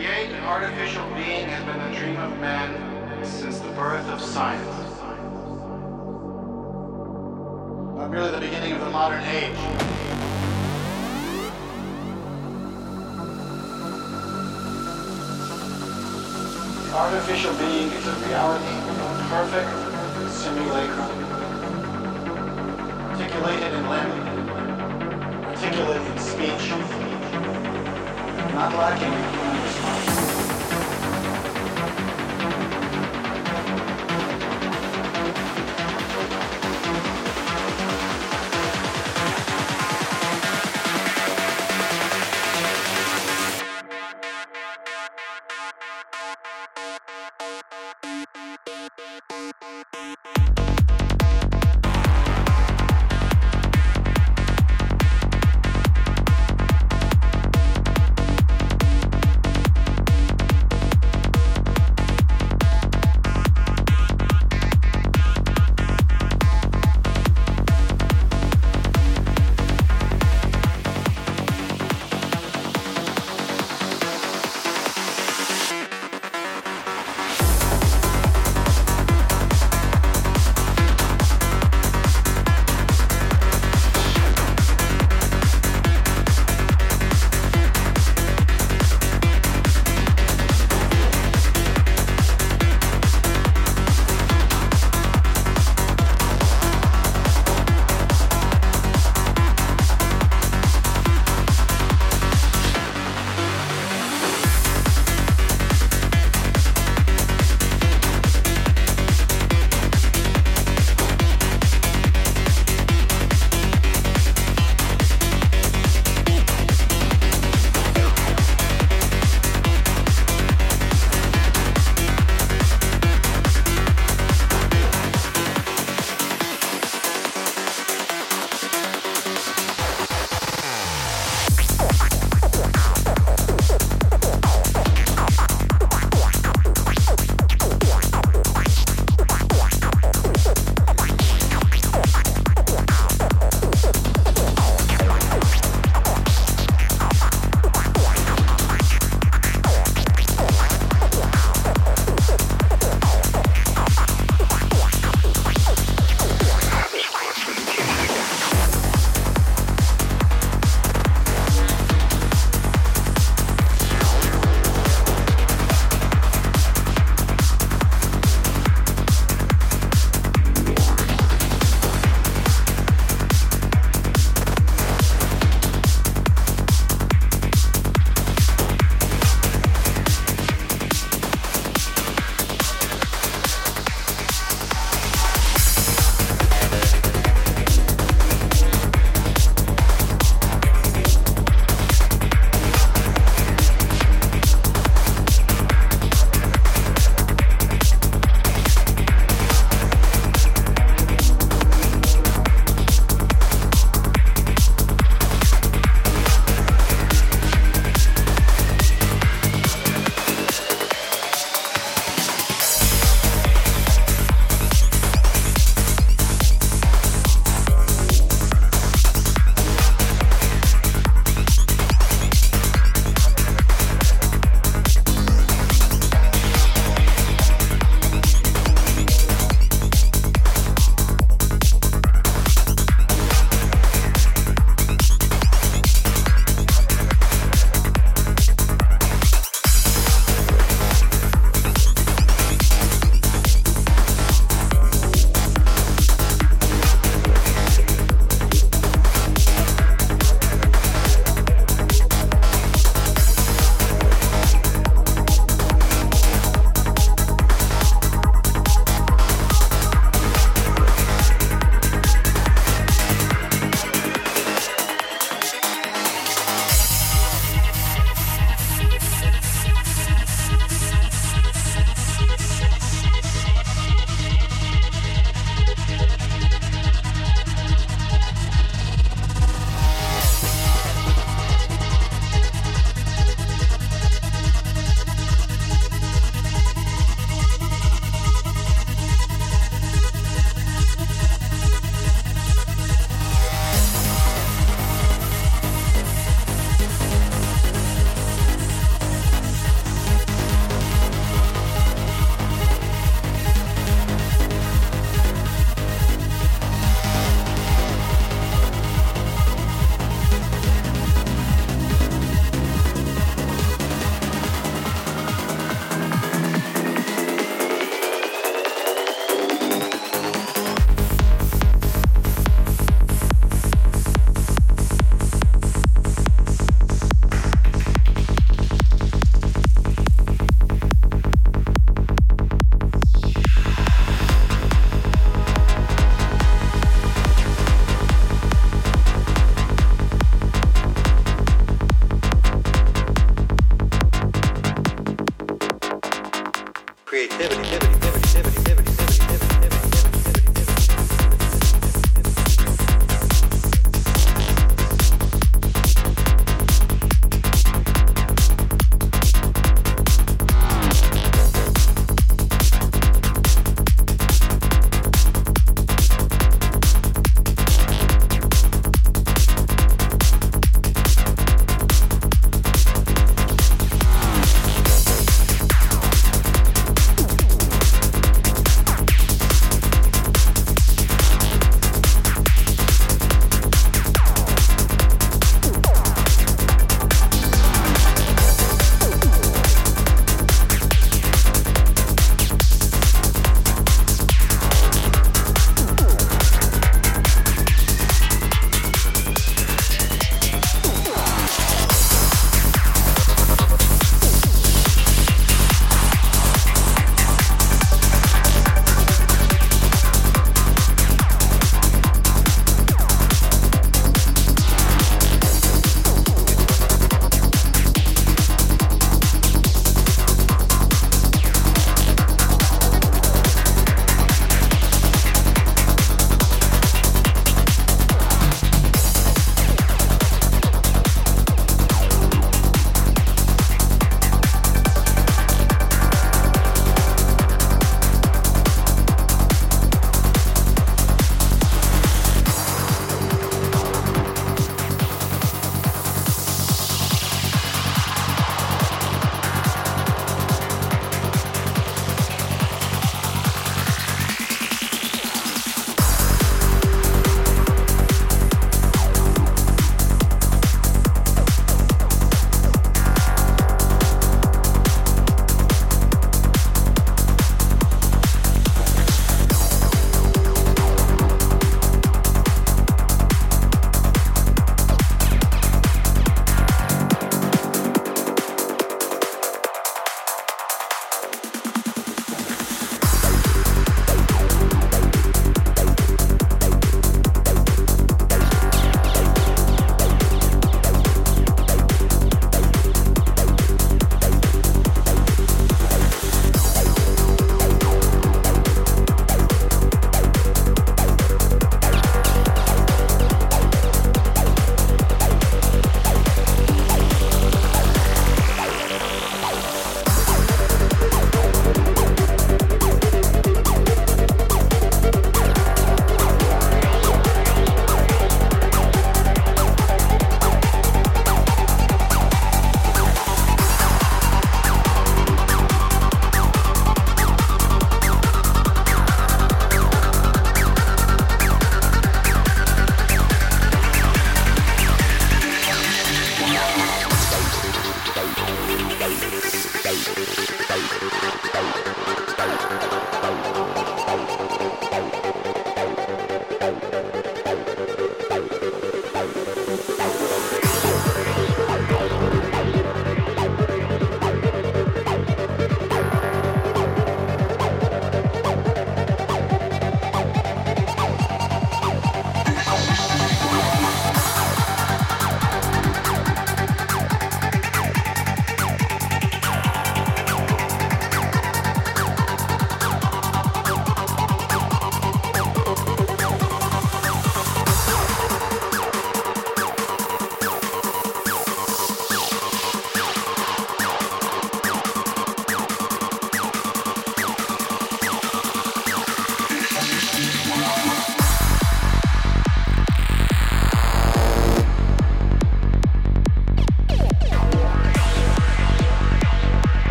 create an artificial being has been the dream of man since the birth of science. But merely the beginning of the modern age. Artificial being is a reality, a perfect simulacrum, articulated in language, articulated in speech, not lacking